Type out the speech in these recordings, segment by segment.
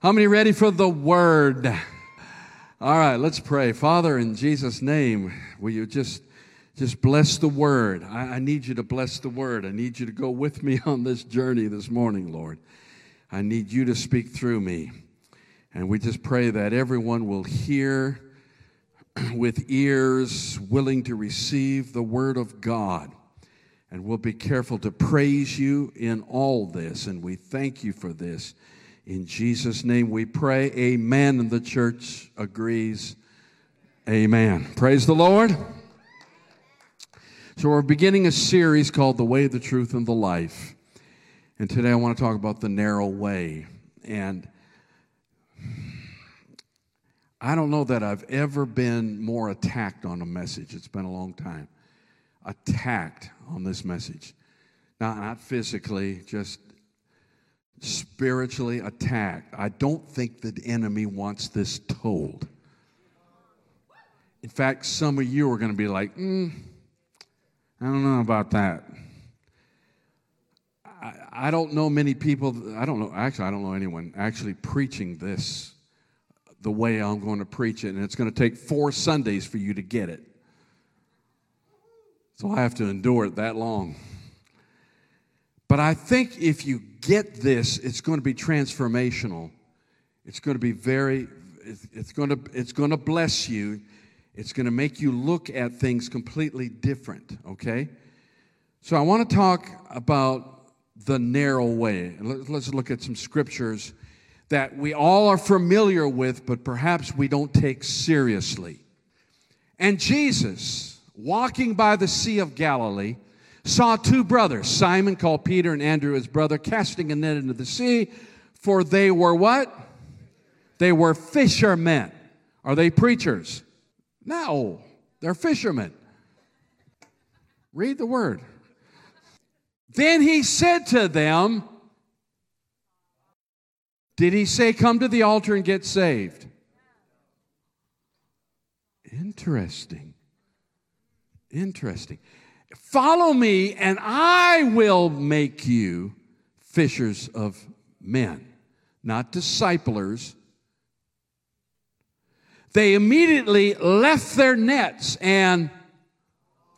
How many ready for the word? All right, let's pray. Father, in Jesus' name, will you just just bless the word? I, I, need you to bless the word. I need you to go with me on this journey this morning, Lord. I need you to speak through me. And we just pray that everyone will hear with ears willing to receive the word of God. And we'll be careful to praise you in all this. And we thank you for this. In Jesus' name we pray. Amen. And the church agrees. Amen. Praise the Lord. So we're beginning a series called The Way, the Truth, and the Life. And today I want to talk about the narrow way. And I don't know that I've ever been more attacked on a message. It's been a long time. Attacked on this message. Not, not physically, just spiritually attacked. I don't think the enemy wants this told. In fact, some of you are going to be like, mm, I don't know about that. I, I don't know many people, I don't know, actually, I don't know anyone actually preaching this the way I'm going to preach it, and it's going to take four Sundays for you to get it. So I have to endure it that long. But I think if you get this, it's going to be transformational. It's going to be very, it's going to, it's going to bless you. It's going to make you look at things completely different, okay? So I want to talk about the narrow way. Let's look at some scriptures that we all are familiar with, but perhaps we don't take seriously. And Jesus, walking by the Sea of Galilee, saw two brothers, Simon called Peter and Andrew his brother, casting a net into the sea, for they were what? They were fishermen. Are they preachers? No, they're fishermen. Read the word. Then he said to them, Did he say, Come to the altar and get saved? Interesting. Interesting. Follow me, and I will make you fishers of men, not disciplers. They immediately left their nets and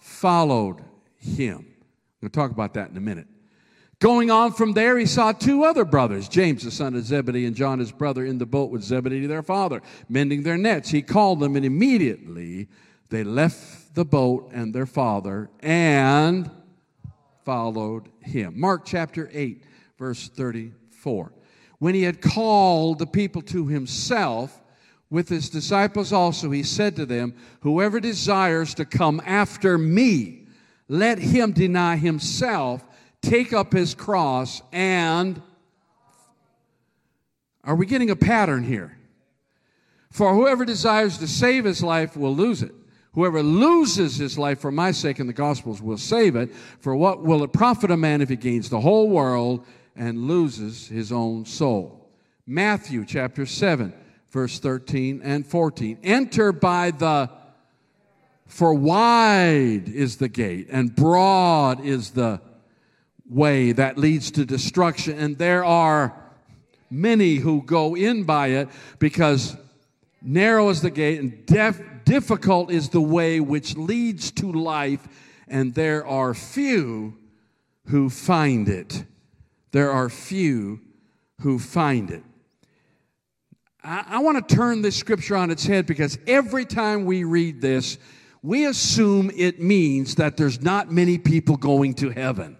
followed him. I'm going to talk about that in a minute. Going on from there, he saw two other brothers, James, the son of Zebedee, and John, his brother, in the boat with Zebedee, their father, mending their nets. He called them, and immediately they left the boat and their father and followed him. Mark chapter 8, verse 34. When he had called the people to himself, with his disciples also, he said to them, Whoever desires to come after me, let him deny himself, take up his cross, and. Are we getting a pattern here? For whoever desires to save his life will lose it. Whoever loses his life for my sake in the Gospels will save it. For what will it profit a man if he gains the whole world and loses his own soul? Matthew chapter 7, verse 13 and 14. Enter by the, for wide is the gate and broad is the way that leads to destruction, and there are many who go in by it because narrow is the gate and deaf Difficult is the way which leads to life, and there are few who find it. There are few who find it. I, I want to turn this scripture on its head because every time we read this, we assume it means that there's not many people going to heaven.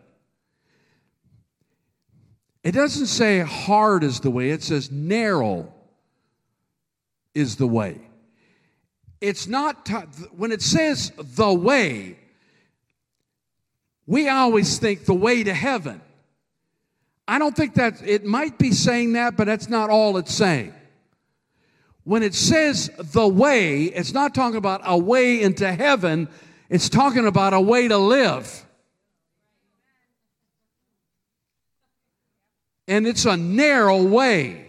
It doesn't say hard is the way, it says narrow is the way. It's not, t- when it says the way, we always think the way to heaven. I don't think that it might be saying that, but that's not all it's saying. When it says the way, it's not talking about a way into heaven, it's talking about a way to live. And it's a narrow way.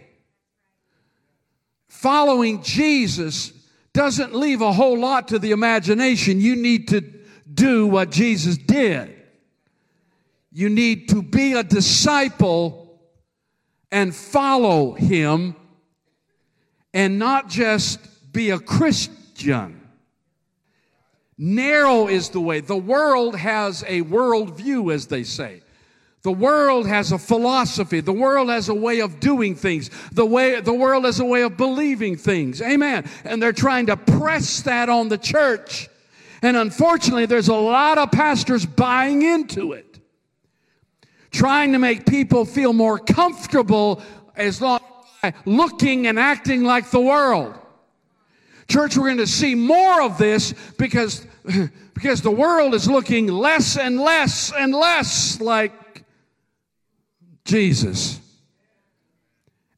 Following Jesus doesn't leave a whole lot to the imagination. You need to do what Jesus did. You need to be a disciple and follow him and not just be a Christian. Narrow is the way. The world has a worldview, as they say. The world has a philosophy. The world has a way of doing things. The way, the world has a way of believing things. Amen. And they're trying to press that on the church. And unfortunately, there's a lot of pastors buying into it. Trying to make people feel more comfortable as long as looking and acting like the world. Church, we're going to see more of this because, because the world is looking less and less and less like Jesus.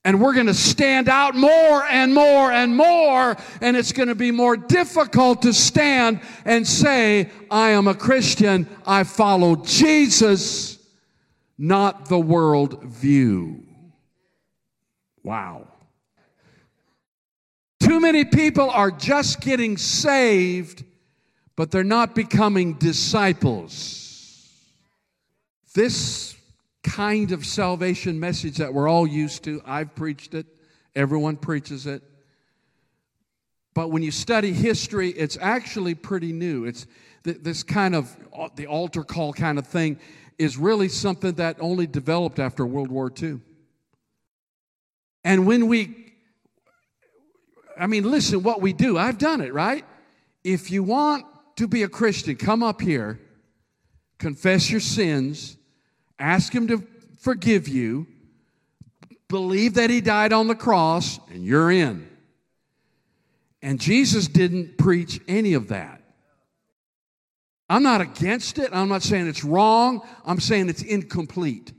And we're going to stand out more and more and more, and it's going to be more difficult to stand and say, I am a Christian, I follow Jesus, not the world view. Wow. Too many people are just getting saved, but they're not becoming disciples. This kind of salvation message that we're all used to, I've preached it, everyone preaches it. But when you study history, it's actually pretty new. It's this kind of uh, the altar call kind of thing is really something that only developed after World War II. And when we I mean, listen, what we do, I've done it, right? If you want to be a Christian, come up here, confess your sins, ask Him to forgive you, believe that He died on the cross, and you're in. And Jesus didn't preach any of that. I'm not against it. I'm not saying it's wrong. I'm saying it's incomplete.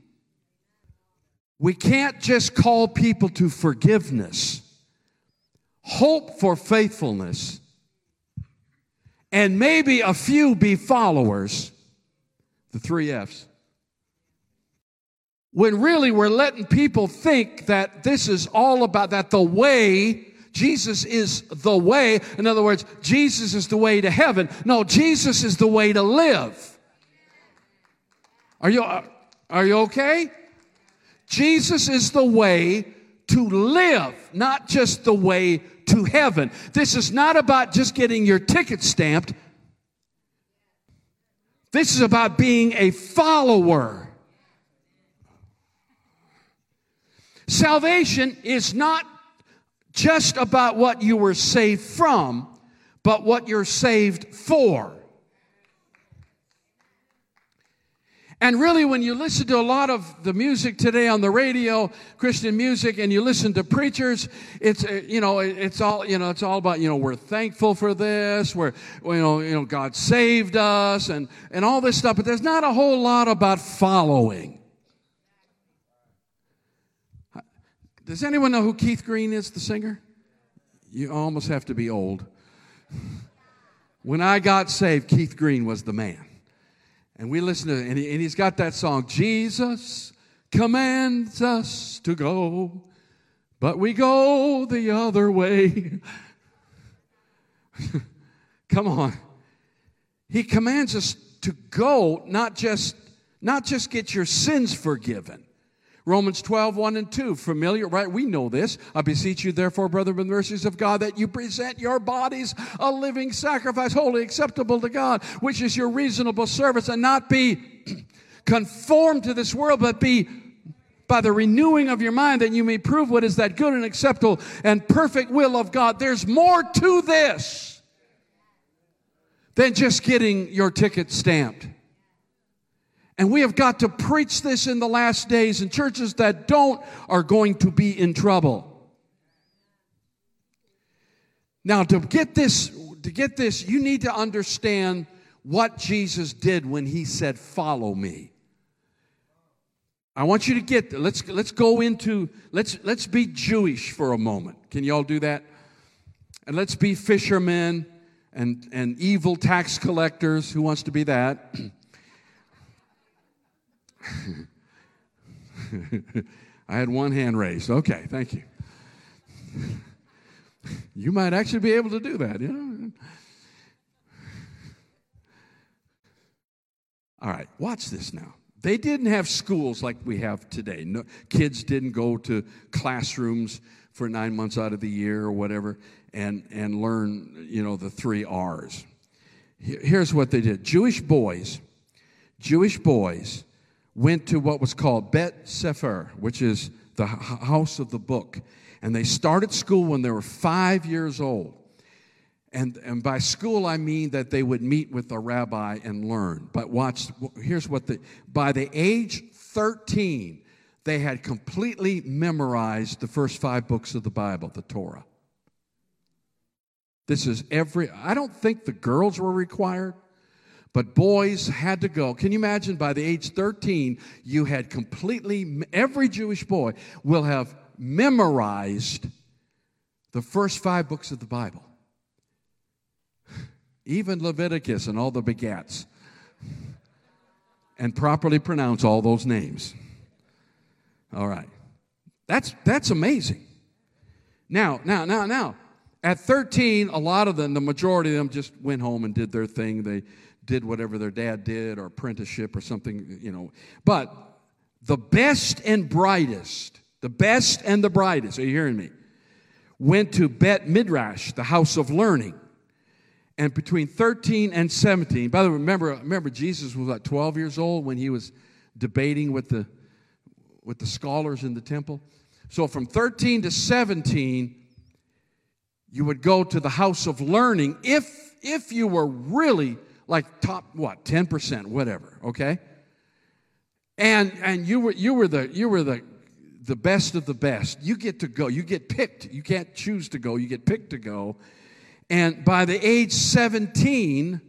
We can't just call people to forgiveness hope for faithfulness, and maybe a few be followers, the three F's. When really we're letting people think that this is all about that the way Jesus is the way. In other words, Jesus is the way to heaven. No, Jesus is the way to live. Are you, are you okay? Jesus is the way to live, not just the way to heaven. This is not about just getting your ticket stamped. This is about being a follower. Salvation is not just about what you were saved from, but what you're saved for. And really, when you listen to a lot of the music today on the radio, Christian music, and you listen to preachers, it's uh, you know it's all you know it's all about you know we're thankful for this, we're you know you know God saved us, and and all this stuff. But there's not a whole lot about following. Does anyone know who Keith Green is, the singer? You almost have to be old. When I got saved, Keith Green was the man. And we listened to, and, he, and he's got that song, Jesus commands us to go, but we go the other way. Come on. He commands us to go, not just, not just get your sins forgiven. Romans 12, 1 and 2. Familiar, right? We know this. I beseech you, therefore, brethren, with the mercies of God, that you present your bodies a living sacrifice, holy, acceptable to God, which is your reasonable service, and not be conformed to this world, but be by the renewing of your mind that you may prove what is that good and acceptable and perfect will of God. There's more to this than just getting your ticket stamped. And we have got to preach this in the last days, and churches that don't are going to be in trouble. Now, to get this, to get this, you need to understand what Jesus did when he said, Follow me. I want you to get let's let's go into let's let's be Jewish for a moment. Can you all do that? And let's be fishermen and, and evil tax collectors. Who wants to be that? I had one hand raised. Okay, thank you. You might actually be able to do that, you know. All right, watch this now. They didn't have schools like we have today. No, kids didn't go to classrooms for nine months out of the year or whatever and, and learn, you know, the three R's. Here's what they did Jewish boys, Jewish boys went to what was called Bet Sefer, which is the house of the book. And they started school when they were five years old. And, and by school, I mean that they would meet with a rabbi and learn. But watch, here's what the, by the age 13, they had completely memorized the first five books of the Bible, the Torah. This is every, I don't think the girls were required, but boys had to go. Can you imagine by the age 13, you had completely, every Jewish boy will have memorized the first five books of the Bible, even Leviticus and all the begats, and properly pronounce all those names. All right. That's, that's amazing. Now, now, now, now, at 13, a lot of them, the majority of them just went home and did their thing. They did whatever their dad did or apprenticeship or something, you know. But the best and brightest, the best and the brightest, are you hearing me? Went to Bet Midrash, the house of learning. And between 13 and 17, by the way, remember, remember Jesus was about 12 years old when he was debating with the with the scholars in the temple. So from 13 to 17, you would go to the house of learning if if you were really like top what 10% whatever okay and and you were you were the you were the the best of the best you get to go you get picked you can't choose to go you get picked to go and by the age 17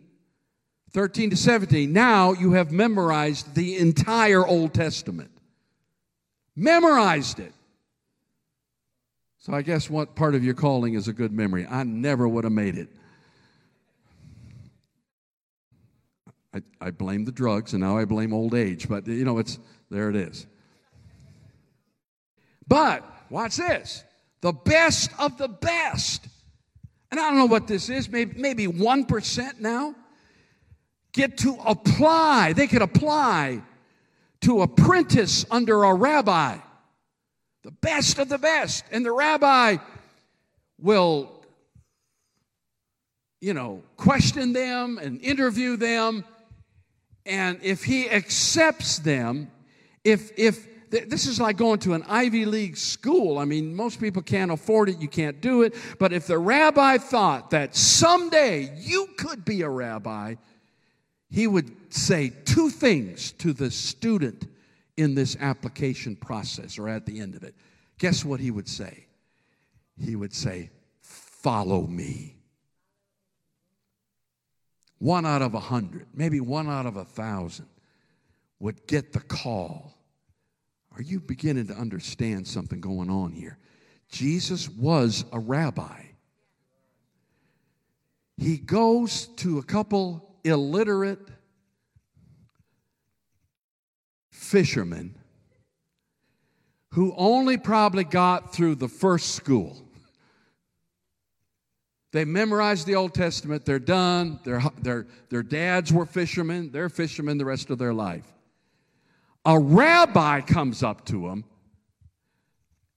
13 to 17 now you have memorized the entire old testament Memorized it. So I guess what part of your calling is a good memory. I never would have made it. I, I blame the drugs and now I blame old age, but you know, it's there it is. But watch this the best of the best. And I don't know what this is, maybe, maybe 1% now, get to apply. They could apply to apprentice under a rabbi, the best of the best. And the rabbi will, you know, question them and interview them. And if he accepts them, if, if, this is like going to an Ivy League school. I mean, most people can't afford it, you can't do it. But if the rabbi thought that someday you could be a rabbi, he would say two things to the student in this application process or at the end of it. Guess what he would say? He would say, Follow me. One out of a hundred, maybe one out of a thousand would get the call. Are you beginning to understand something going on here? Jesus was a rabbi. He goes to a couple illiterate fishermen who only probably got through the first school. They memorized the Old Testament, they're done, their, their, their dads were fishermen, they're fishermen the rest of their life. A rabbi comes up to them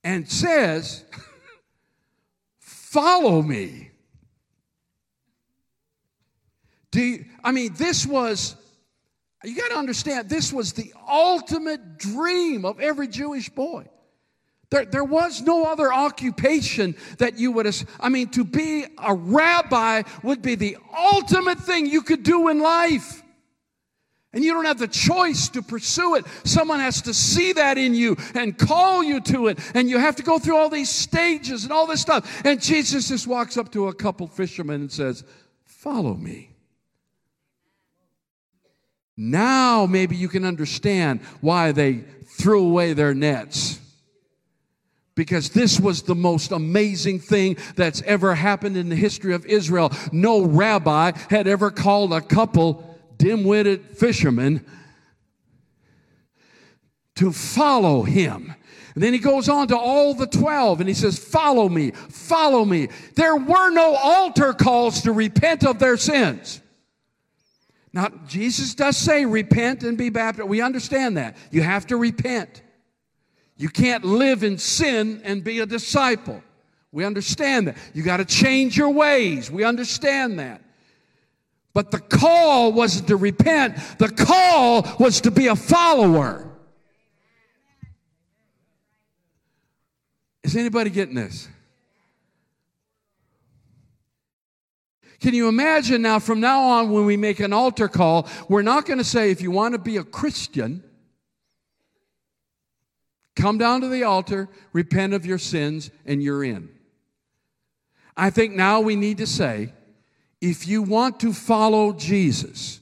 and says, Follow me. Do you, I mean, this was, you got to understand, this was the ultimate dream of every Jewish boy. There, there was no other occupation that you would, have. I mean, to be a rabbi would be the ultimate thing you could do in life. And you don't have the choice to pursue it. Someone has to see that in you and call you to it. And you have to go through all these stages and all this stuff. And Jesus just walks up to a couple fishermen and says, Follow me. Now maybe you can understand why they threw away their nets. Because this was the most amazing thing that's ever happened in the history of Israel. No rabbi had ever called a couple dim witted fishermen to follow him. And then he goes on to all the 12 and he says, Follow me, follow me. There were no altar calls to repent of their sins. Now, Jesus does say repent and be baptized. We understand that. You have to repent. You can't live in sin and be a disciple. We understand that. You got to change your ways. We understand that. But the call wasn't to repent, the call was to be a follower. Is anybody getting this? Can you imagine now, from now on, when we make an altar call, we're not going to say, if you want to be a Christian, come down to the altar, repent of your sins, and you're in. I think now we need to say, if you want to follow Jesus,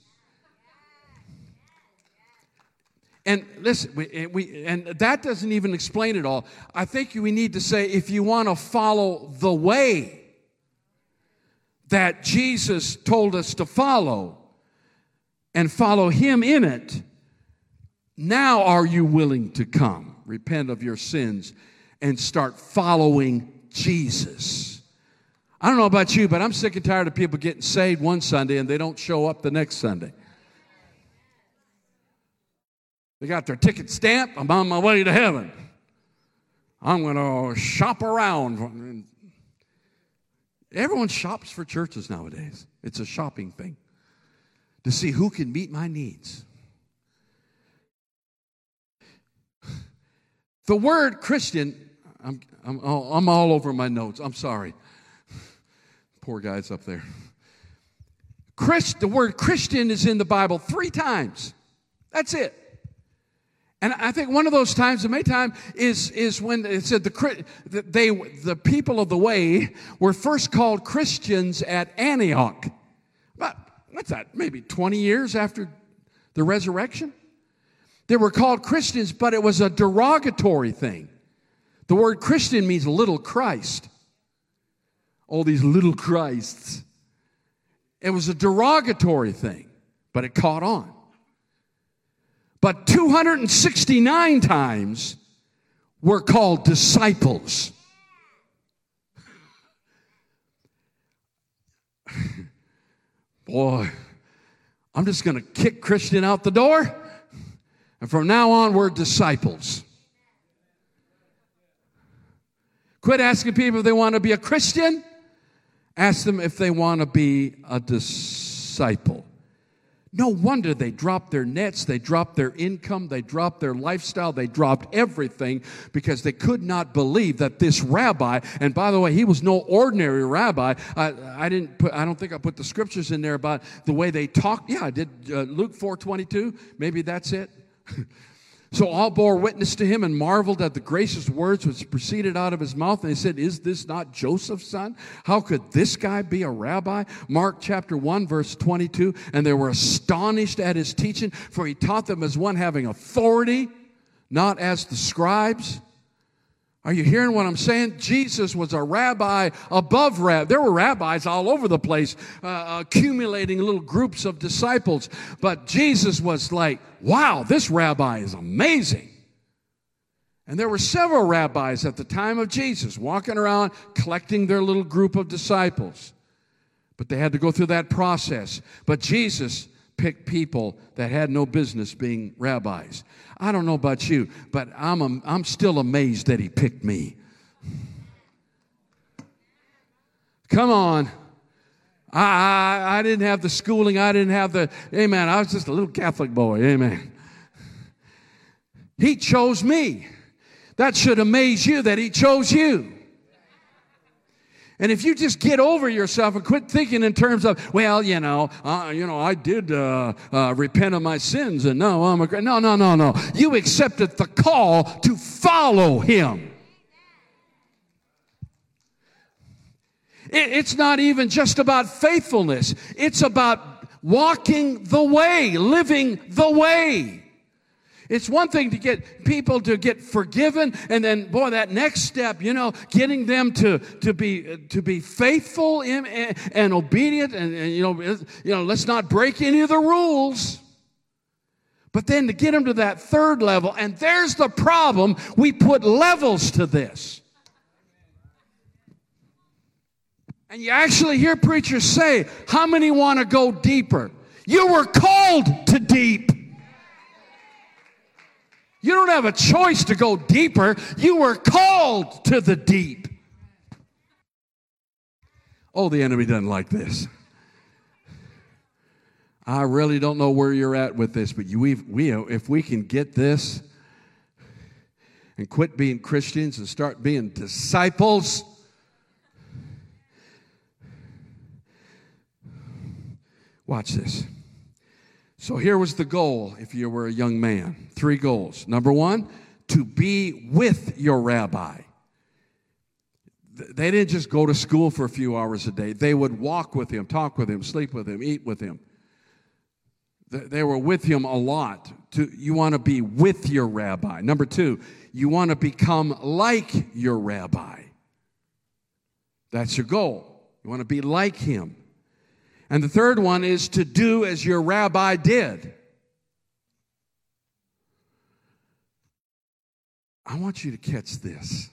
and listen, we, we, and that doesn't even explain it all. I think we need to say, if you want to follow the way that Jesus told us to follow and follow Him in it, now are you willing to come, repent of your sins, and start following Jesus? I don't know about you, but I'm sick and tired of people getting saved one Sunday and they don't show up the next Sunday. They got their ticket stamped. I'm on my way to heaven. I'm going to shop around. Everyone shops for churches nowadays. It's a shopping thing to see who can meet my needs. The word Christian, I'm, I'm, oh, I'm all over my notes. I'm sorry. Poor guys up there. Christ, the word Christian is in the Bible three times. That's it. And I think one of those times, the main time, is, is when it said the, they, the people of the way were first called Christians at Antioch. But what's that, maybe 20 years after the resurrection? They were called Christians, but it was a derogatory thing. The word Christian means little Christ all these little Christs. It was a derogatory thing, but it caught on. But 269 times were called disciples. Boy, I'm just going to kick Christian out the door. And from now on, we're disciples. Quit asking people if they want to be a Christian Ask them if they want to be a disciple. No wonder they dropped their nets, they dropped their income, they dropped their lifestyle, they dropped everything because they could not believe that this rabbi, and by the way, he was no ordinary rabbi. I, I didn't put, I don't think I put the scriptures in there about the way they talked. Yeah, I did uh, Luke 4:22. Maybe that's it. So all bore witness to him and marveled at the gracious words which proceeded out of his mouth. And they said, Is this not Joseph's son? How could this guy be a rabbi? Mark chapter 1, verse 22. And they were astonished at his teaching, for he taught them as one having authority, not as the scribes. Are you hearing what I'm saying? Jesus was a rabbi above rab. There were rabbis all over the place, uh, accumulating little groups of disciples. But Jesus was like, wow, this rabbi is amazing. And there were several rabbis at the time of Jesus walking around collecting their little group of disciples. But they had to go through that process. But Jesus picked people that had no business being rabbis. I don't know about you, but I'm, a, I'm still amazed that he picked me. Come on. I, I, I, didn't have the schooling. I didn't have the, amen. I was just a little Catholic boy. Amen. He chose me. That should amaze you that he chose you. And if you just get over yourself and quit thinking in terms of, well, you know, uh, you know, I did uh, uh, repent of my sins, and no, I'm a no, no, no, no. You accepted the call to follow Him. It, it's not even just about faithfulness; it's about walking the way, living the way. It's one thing to get people to get forgiven, and then, boy, that next step, you know, getting them to, to, be, to be faithful and, and obedient, and, and, you, know, you know, let's not break any of the rules. But then to get them to that third level, and there's the problem we put levels to this. And you actually hear preachers say, How many want to go deeper? You were called to deep. You don't have a choice to go deeper. You were called to the deep. Oh, the enemy doesn't like this. I really don't know where you're at with this, but you, we, we, if we can get this and quit being Christians and start being disciples, watch this. So here was the goal if you were a young man. Three goals. Number one, to be with your rabbi. They didn't just go to school for a few hours a day. They would walk with him, talk with him, sleep with him, eat with him. They were with him a lot. You want to be with your rabbi. Number two, you want to become like your rabbi. That's your goal. You want to be like him. And the third one is to do as your rabbi did. I want you to catch this.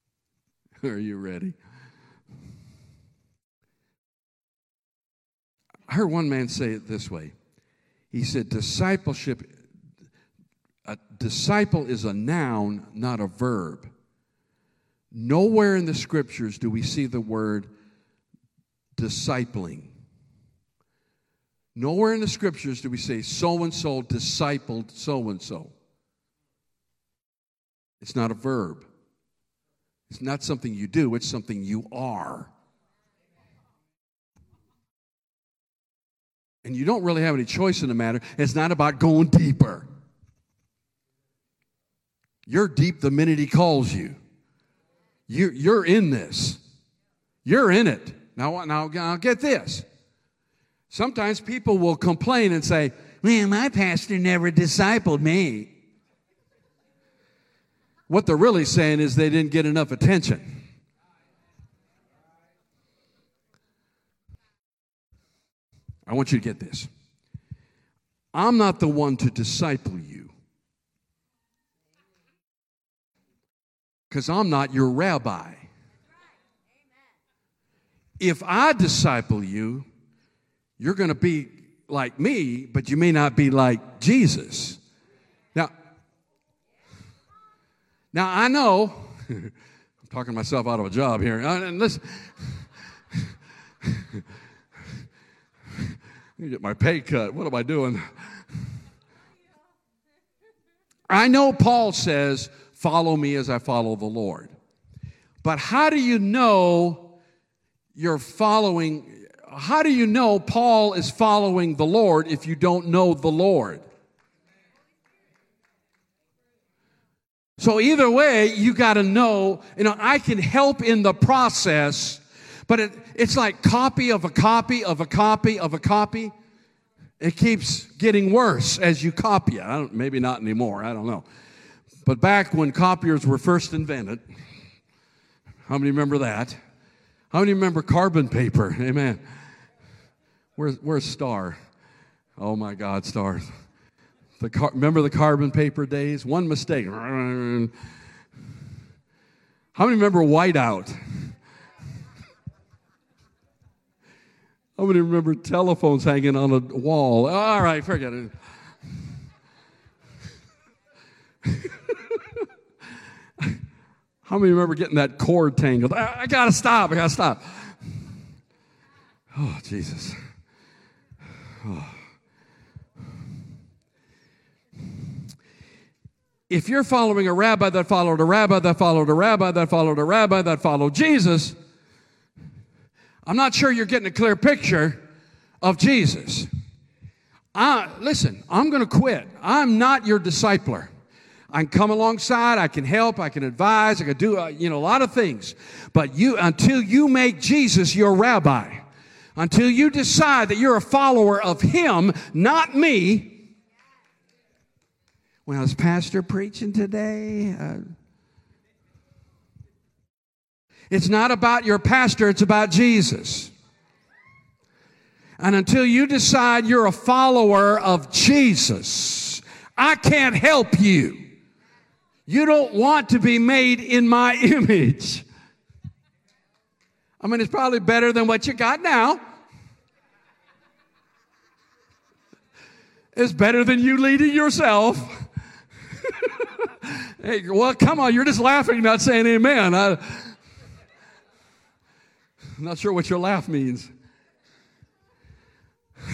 Are you ready? I heard one man say it this way. He said, Discipleship, a disciple is a noun, not a verb. Nowhere in the scriptures do we see the word discipling. Nowhere in the scriptures do we say so and so discipled so and so. It's not a verb. It's not something you do, it's something you are. And you don't really have any choice in the matter. It's not about going deeper. You're deep the minute he calls you. You're, you're in this. You're in it. Now, now, now get this. Sometimes people will complain and say, Man, my pastor never discipled me. What they're really saying is they didn't get enough attention. I want you to get this. I'm not the one to disciple you because I'm not your rabbi. If I disciple you, you're going to be like me, but you may not be like Jesus. Now, now I know, I'm talking myself out of a job here. Uh, and listen, get my pay cut. What am I doing? I know Paul says, Follow me as I follow the Lord. But how do you know you're following how do you know Paul is following the Lord if you don't know the Lord? So either way, you got to know, you know, I can help in the process, but it, it's like copy of a copy of a copy of a copy. It keeps getting worse as you copy it. I don't, maybe not anymore. I don't know. But back when copiers were first invented, how many remember that? How many remember carbon paper? Amen. Where's, where's Star? Oh my God, Star. The car, remember the carbon paper days? One mistake. How many remember whiteout? How many remember telephones hanging on a wall? All right, forget it. How many remember getting that cord tangled? I, I gotta stop, I gotta stop. Oh, Jesus. If you're following a rabbi that followed a rabbi that followed a rabbi that followed a rabbi that followed Jesus, I'm not sure you're getting a clear picture of Jesus. I, listen, I'm going to quit. I'm not your discipler. I can come alongside, I can help, I can advise, I can do uh, you know a lot of things. But you until you make Jesus your rabbi, until you decide that you're a follower of Him, not me. When I was pastor preaching today, uh, it's not about your pastor, it's about Jesus. And until you decide you're a follower of Jesus, I can't help you. You don't want to be made in my image. I mean, it's probably better than what you got now. It's better than you leading yourself. Hey, well, come on, you're just laughing, not saying amen. I, I'm not sure what your laugh means.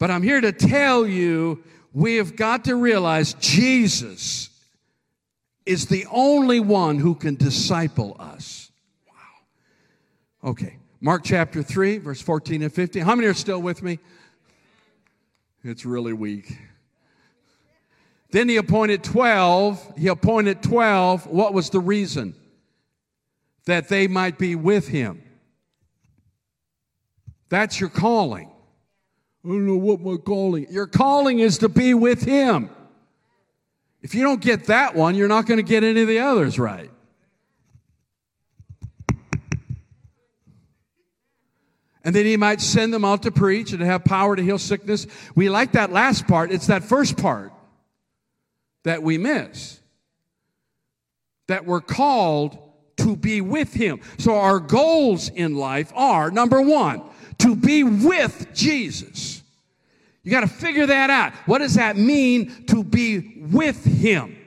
but I'm here to tell you we have got to realize Jesus is the only one who can disciple us. Wow. Okay. Mark chapter 3, verse 14 and 15. How many are still with me? It's really weak. Then he appointed 12. He appointed 12. What was the reason? That they might be with him. That's your calling. I don't know what my calling. Your calling is to be with him. If you don't get that one, you're not going to get any of the others right. And then he might send them out to preach and to have power to heal sickness. We like that last part. It's that first part that we miss. That we're called to be with him. So our goals in life are number one, to be with Jesus. You got to figure that out. What does that mean to be with him?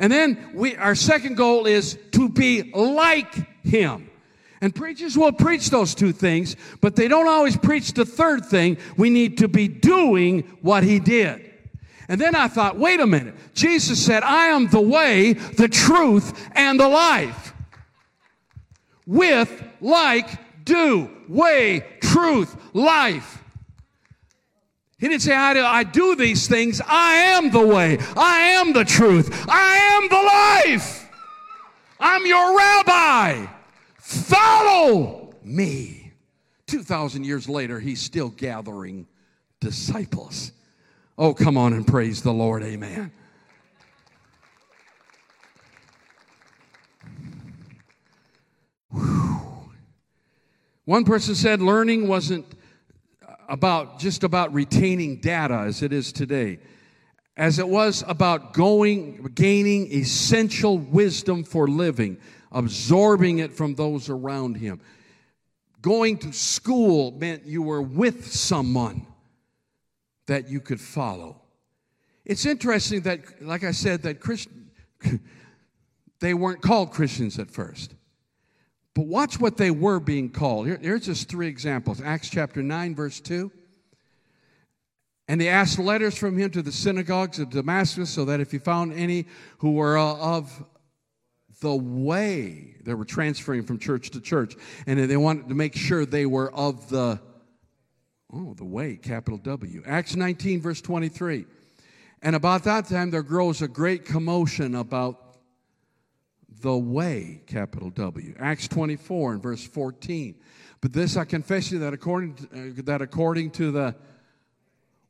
And then we, our second goal is to be like him. And preachers will preach those two things, but they don't always preach the third thing. We need to be doing what he did. And then I thought, wait a minute. Jesus said, I am the way, the truth, and the life. With, like, do, way, truth, life. He didn't say, I do, these things. I am the way. I am the truth. I am the life. I'm your rabbi. Follow me. 2,000 years later, he's still gathering disciples. Oh, come on and praise the Lord. Amen. One person said learning wasn't about just about retaining data as it is today, as it was about going, gaining essential wisdom for living absorbing it from those around him. Going to school meant you were with someone that you could follow. It's interesting that, like I said, that Christian, they weren't called Christians at first. But watch what they were being called. Here, here's just three examples Acts chapter 9, verse 2. And they asked letters from him to the synagogues of Damascus, so that if he found any who were of the way. They were transferring from church to church. And they wanted to make sure they were of the, oh, the way, capital W. Acts 19, verse 23. And about that time, there grows a great commotion about the way, capital W. Acts 24 and verse 14. But this I confess you that according to, uh, that according to the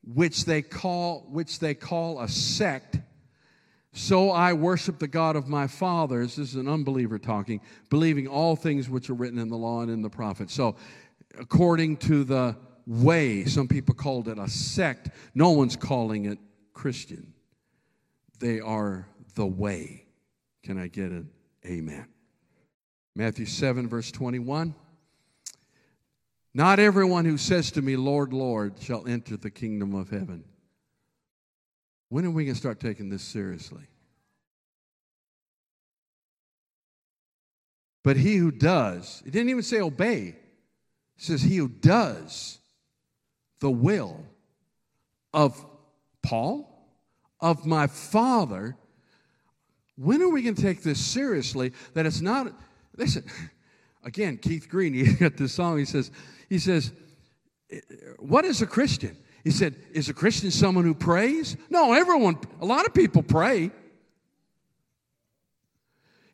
which they call which they call a sect so I worship the God of my fathers. This is an unbeliever talking, believing all things which are written in the law and in the prophets. So, according to the way, some people called it a sect. No one's calling it Christian. They are the way. Can I get an amen? Matthew 7, verse 21. Not everyone who says to me, Lord, Lord, shall enter the kingdom of heaven when are we going to start taking this seriously? But he who does, he didn't even say obey. He says, he who does the will of Paul, of my Father. When are we going to take this seriously? That it's not, listen, again, Keith Green, he got this song, he says, he says, what is a Christian? He said, Is a Christian someone who prays? No, everyone, a lot of people pray.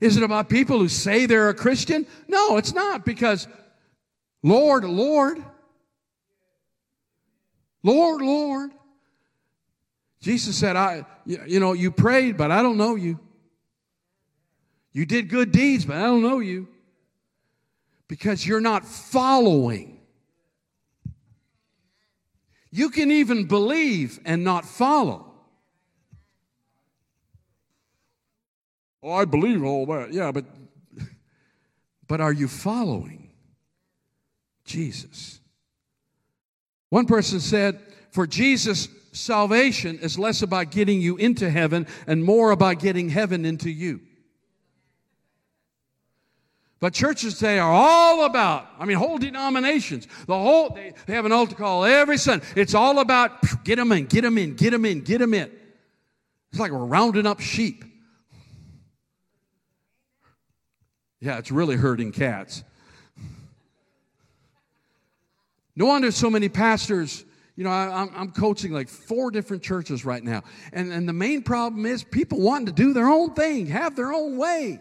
Is it about people who say they're a Christian? No, it's not because Lord, Lord, Lord, Lord. Jesus said, I, you know, you prayed, but I don't know you. You did good deeds, but I don't know you. Because you're not following you can even believe and not follow. Oh, I believe all that. Yeah, but but are you following Jesus? One person said, for Jesus salvation is less about getting you into heaven and more about getting heaven into you. But churches today are all about, I mean, whole denominations, the whole, they, they have an altar call every Sunday. It's all about get them in, get them in, get them in, get them in. It's like we're rounding up sheep. Yeah, it's really hurting cats. No wonder so many pastors, you know, I, am coaching like four different churches right now. And, and the main problem is people wanting to do their own thing, have their own way.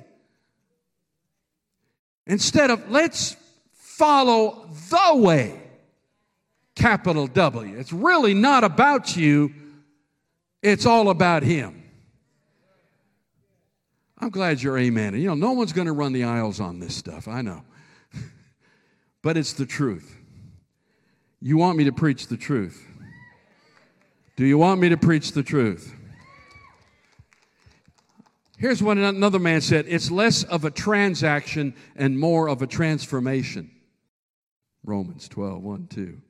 Instead of let's follow the way, capital W. It's really not about you, it's all about Him. I'm glad you're amen. You know, no one's going to run the aisles on this stuff, I know. but it's the truth. You want me to preach the truth? Do you want me to preach the truth? Here's what another man said it's less of a transaction and more of a transformation. Romans 12, 1, 2.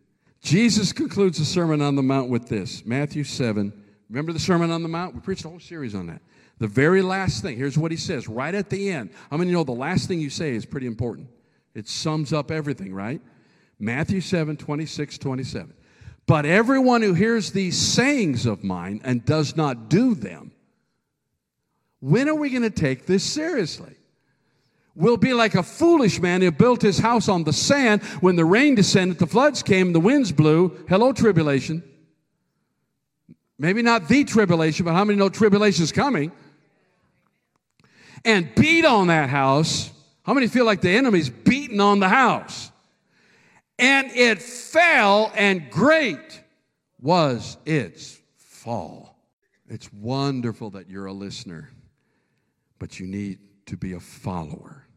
Jesus concludes the Sermon on the Mount with this Matthew 7. Remember the Sermon on the Mount? We preached a whole series on that. The very last thing, here's what he says right at the end. I How many know the last thing you say is pretty important? It sums up everything, right? Matthew 7, 26, 27. But everyone who hears these sayings of mine and does not do them when are we going to take this seriously? We'll be like a foolish man who built his house on the sand. When the rain descended, the floods came, the winds blew. Hello, tribulation. Maybe not the tribulation, but how many know tribulation is coming? And beat on that house. How many feel like the enemy's beating on the house? And it fell, and great was its fall. It's wonderful that you're a listener but you need to be a follower.